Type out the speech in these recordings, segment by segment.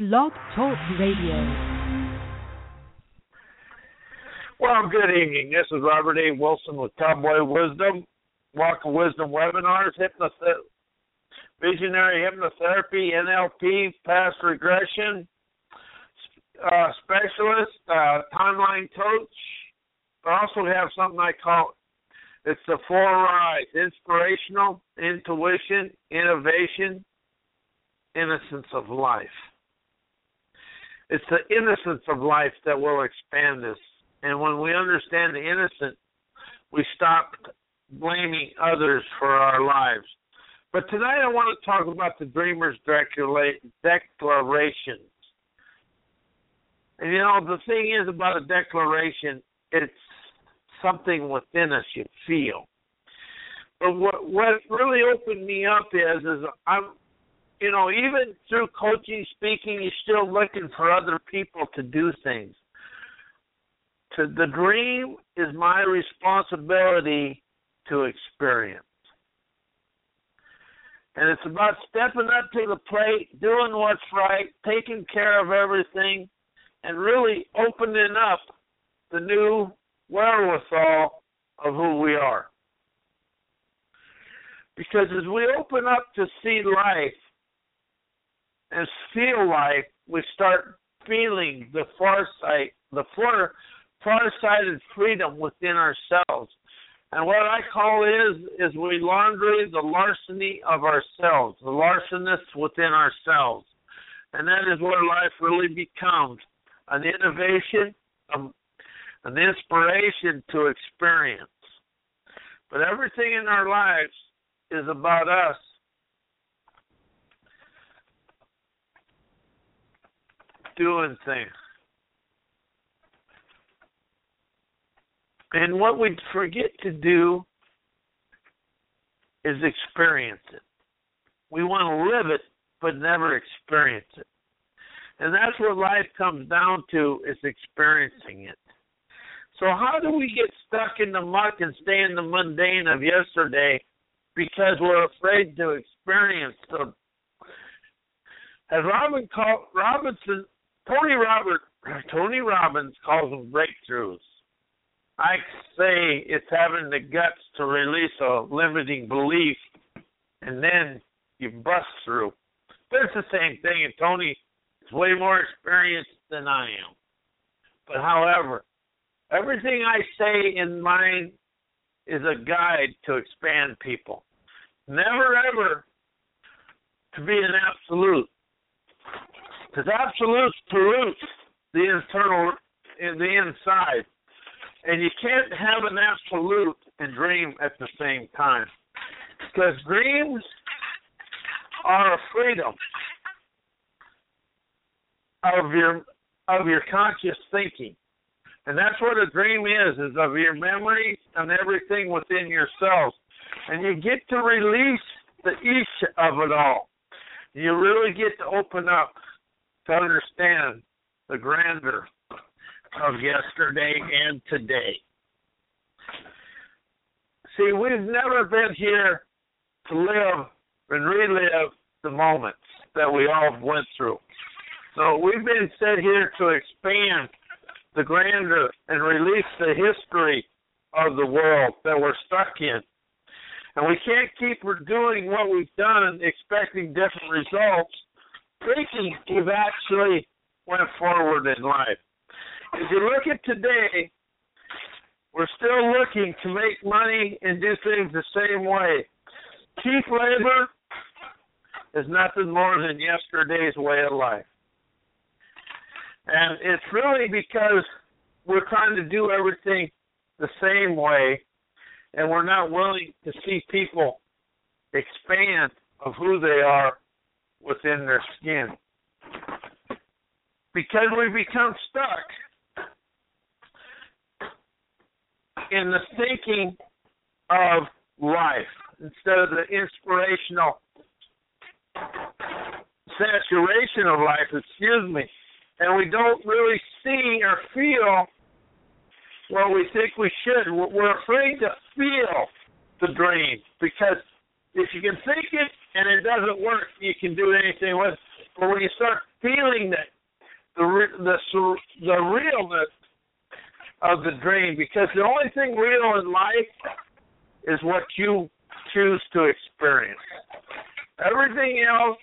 Blog Talk Radio. Well, good evening. This is Robert A. Wilson with Cowboy Wisdom, Walk of Wisdom webinars, hypnotherapy, visionary hypnotherapy, NLP, past regression uh, specialist, uh, timeline coach. I also have something I call it's the four R's: inspirational, intuition, innovation, innocence of life. It's the innocence of life that will expand us. And when we understand the innocent, we stop blaming others for our lives. But tonight I want to talk about the Dreamer's Declarations. And you know, the thing is about a declaration, it's something within us you feel. But what what really opened me up is is I'm you know, even through coaching, speaking, you're still looking for other people to do things. To the dream is my responsibility to experience. And it's about stepping up to the plate, doing what's right, taking care of everything, and really opening up the new wherewithal of who we are. Because as we open up to see life, and feel like we start feeling the far sight, the far far-sighted freedom within ourselves. And what I call is is we laundry the larceny of ourselves, the larcenous within ourselves. And that is where life really becomes an innovation, um, an inspiration to experience. But everything in our lives is about us doing things. And what we forget to do is experience it. We want to live it, but never experience it. And that's what life comes down to is experiencing it. So how do we get stuck in the muck and stay in the mundane of yesterday because we're afraid to experience the as Robin Robinson Tony Robert Tony Robbins calls them breakthroughs. I say it's having the guts to release a limiting belief and then you bust through. But it's the same thing, and Tony is way more experienced than I am. But however, everything I say in mine is a guide to expand people. Never ever to be an absolute. Because absolutes pollute the internal, in the inside, and you can't have an absolute and dream at the same time. Because dreams are a freedom of your of your conscious thinking. And that's what a dream is, is of your memories and everything within yourself. And you get to release the each of it all. You really get to open up to understand the grandeur of yesterday and today. See, we've never been here to live and relive the moments that we all went through. So we've been set here to expand the grandeur and release the history of the world that we're stuck in. And we can't keep doing what we've done expecting different results thinking you've actually went forward in life. If you look at today, we're still looking to make money and do things the same way. Cheap labor is nothing more than yesterday's way of life. And it's really because we're trying to do everything the same way and we're not willing to see people expand of who they are within their skin. because we become stuck in the thinking of life instead of the inspirational saturation of life, excuse me. And we don't really see or feel what we think we should. We're afraid to feel the dream because if you can think it and it doesn't work, you can do anything with it. But when you start feeling that the the the realness of the dream, because the only thing real in life is what you choose to experience. Everything else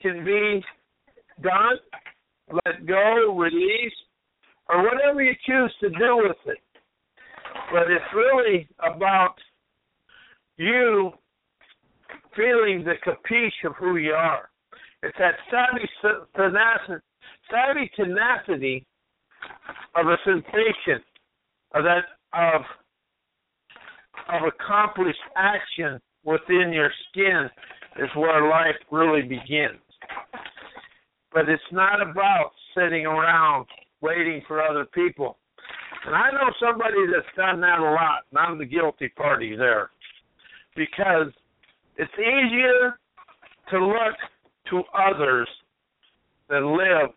can be done, let go, release, or whatever you choose to do with it. But it's really about you feeling the capiche of who you are. It's that savvy tenacity, savvy tenacity of a sensation of that of of accomplished action within your skin is where life really begins. But it's not about sitting around waiting for other people. And I know somebody that's done that a lot, and I'm the guilty party there. Because it's easier to look to others than live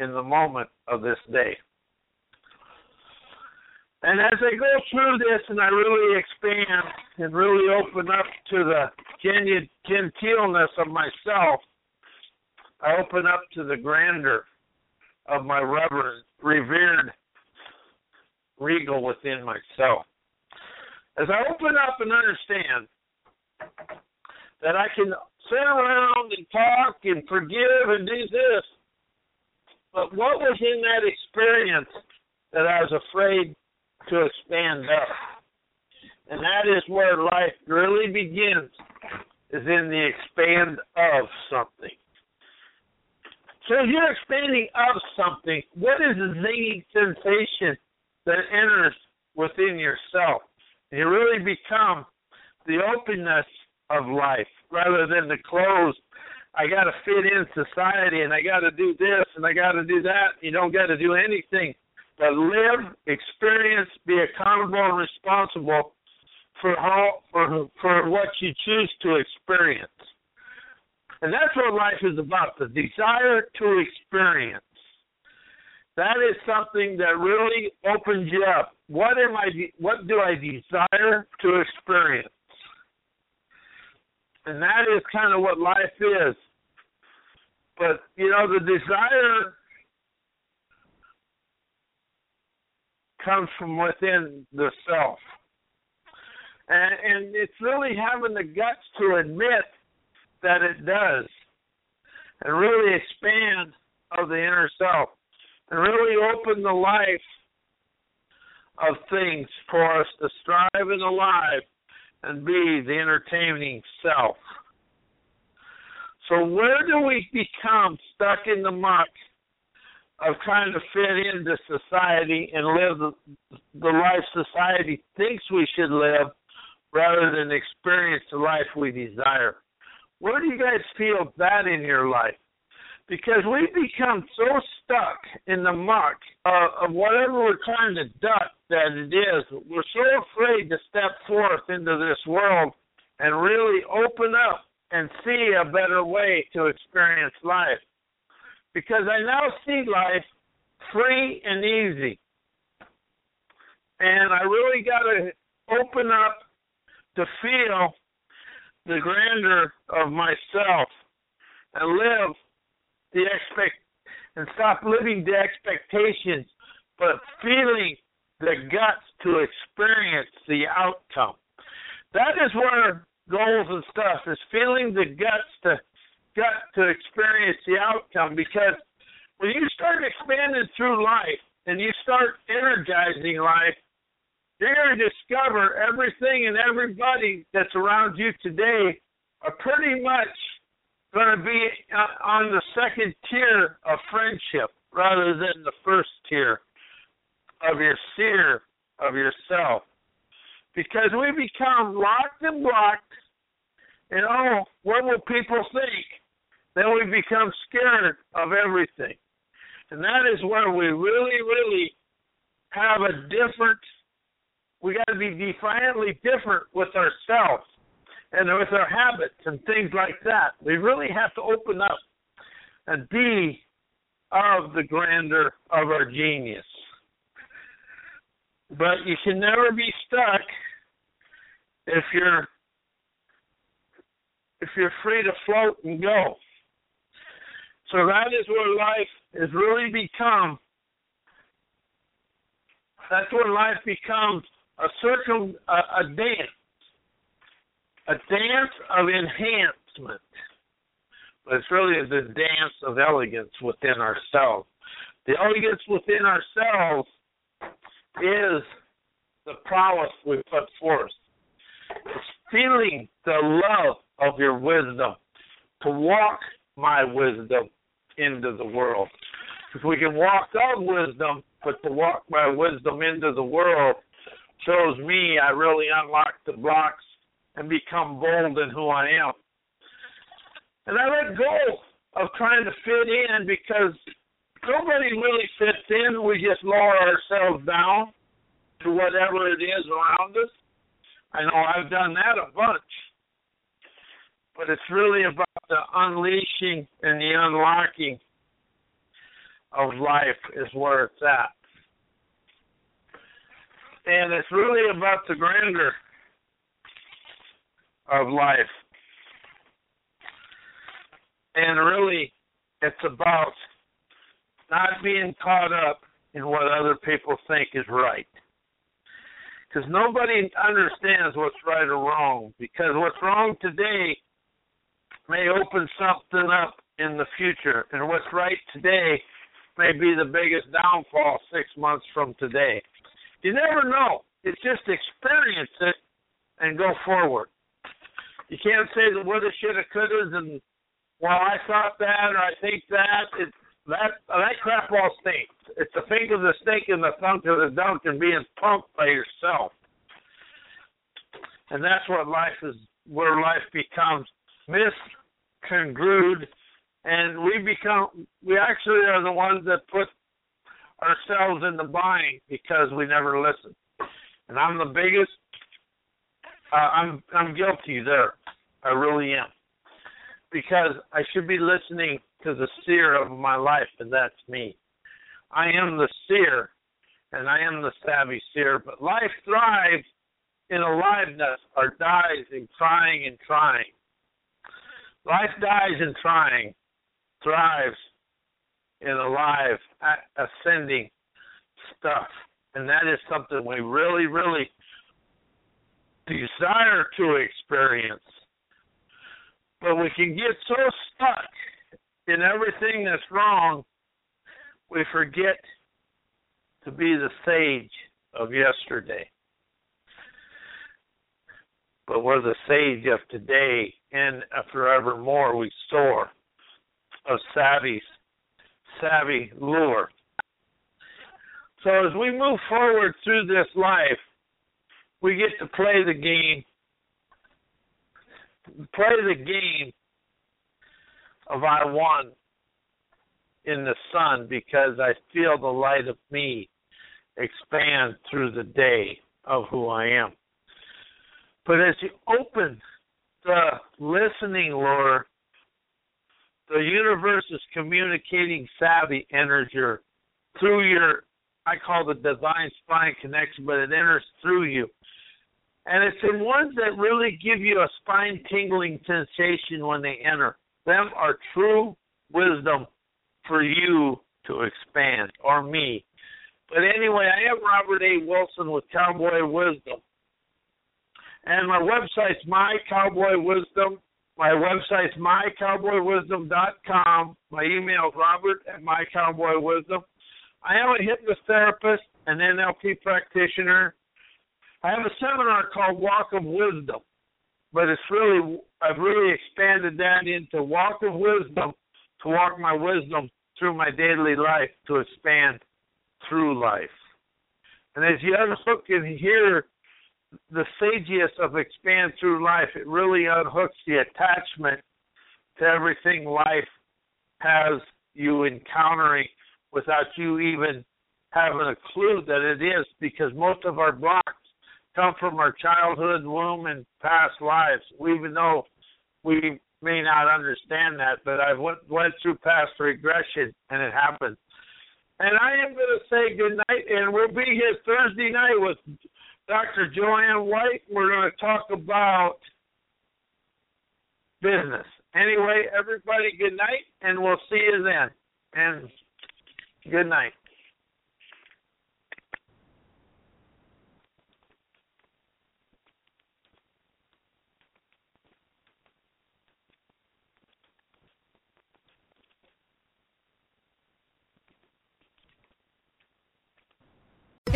in the moment of this day. And as I go through this and I really expand and really open up to the genuine gentleness of myself, I open up to the grandeur of my reverend, revered regal within myself. As I open up and understand that I can sit around and talk and forgive and do this, but what was in that experience that I was afraid to expand up? And that is where life really begins, is in the expand of something. So if you're expanding of something, what is the sensation that enters within yourself? You really become the openness of life rather than the closed. I got to fit in society and I got to do this and I got to do that. You don't got to do anything but live, experience, be accountable and responsible for how for for what you choose to experience. And that's what life is about, the desire to experience. That is something that really opens you up. What am I what do I desire to experience? And that is kind of what life is. But, you know, the desire comes from within the self. And, and it's really having the guts to admit that it does and really expand of the inner self and really open the life of things for us to strive the life and be the entertaining self. So where do we become stuck in the muck of trying to fit into society and live the, the life society thinks we should live rather than experience the life we desire? Where do you guys feel that in your life? Because we become so stuck in the muck uh, of whatever we're trying to duck that it is. We're so afraid to step forth into this world and really open up and see a better way to experience life. Because I now see life free and easy. And I really got to open up to feel the grandeur of myself and live the expect and stop living the expectations, but feeling the guts to experience the outcome. That is where goals and stuff is feeling the guts to gut to experience the outcome because when you start expanding through life and you start energizing life, you're going to discover everything and everybody that's around you today are pretty much going to be uh, on the second tier of friendship rather than the first tier of your seer of yourself. Because we become locked and blocked, and oh, what will people think? Then we become scared of everything. And that is where we really, really have a different, we got to be defiantly different with ourselves and with our habits and things like that. We really have to open up and be of the grandeur of our genius. But you can never be stuck if you're if you're free to float and go. So that is where life has really become. That's where life becomes a circum a, a dance, a dance of enhancement. But it's really the dance of elegance within ourselves. The elegance within ourselves is the prowess we put forth. It's feeling the love of your wisdom to walk my wisdom into the world. If we can walk of wisdom, but to walk my wisdom into the world shows me I really unlocked the blocks and become bold in who I am. And I let go of trying to fit in because nobody really fits in. We just lower ourselves down to whatever it is around us. I know I've done that a bunch. But it's really about the unleashing and the unlocking of life is where it's at. And it's really about the grandeur of life. And really, it's about not being caught up in what other people think is right. Because nobody understands what's right or wrong. Because what's wrong today may open something up in the future. And what's right today may be the biggest downfall six months from today. You never know. It's just experience it and go forward. You can't say the woulda, shoulda, coulda, and well, I thought that or I think that. It that that crap all stinks. It's the finger of the snake and the thumb to the dunk and being punked by yourself. And that's what life is where life becomes miscongrued and we become we actually are the ones that put ourselves in the bind because we never listen. And I'm the biggest uh, I'm I'm guilty there. I really am. Because I should be listening to the seer of my life, and that's me. I am the seer, and I am the savvy seer, but life thrives in aliveness or dies in trying and trying. Life dies in trying, thrives in alive, ascending stuff. And that is something we really, really desire to experience. But we can get so stuck in everything that's wrong, we forget to be the sage of yesterday. But we're the sage of today, and forevermore we soar of savvy, savvy lure. So as we move forward through this life, we get to play the game, play the game of I won in the sun because I feel the light of me expand through the day of who I am. But as you open the listening lure, the universe is communicating savvy energy through your I call the divine spine connection, but it enters through you. And it's in ones that really give you a spine tingling sensation when they enter. Them are true wisdom for you to expand, or me. But anyway, I am Robert A. Wilson with Cowboy Wisdom. And my website's My Cowboy Wisdom. My website's mycowboywisdom.com. My email is robert at mycowboywisdom. I am a hypnotherapist, an NLP practitioner. I have a seminar called Walk of Wisdom, but it's really I've really expanded that into Walk of Wisdom to walk my wisdom through my daily life to expand through life. And as you unhook and hear the sagiest of expand through life, it really unhooks the attachment to everything life has you encountering without you even having a clue that it is because most of our blocks come from our childhood, womb, and past lives. Even though we may not understand that, but I went, went through past regression and it happened. And I am going to say good night, and we'll be here Thursday night with Dr. Joanne White. We're going to talk about business. Anyway, everybody, good night, and we'll see you then. And good night.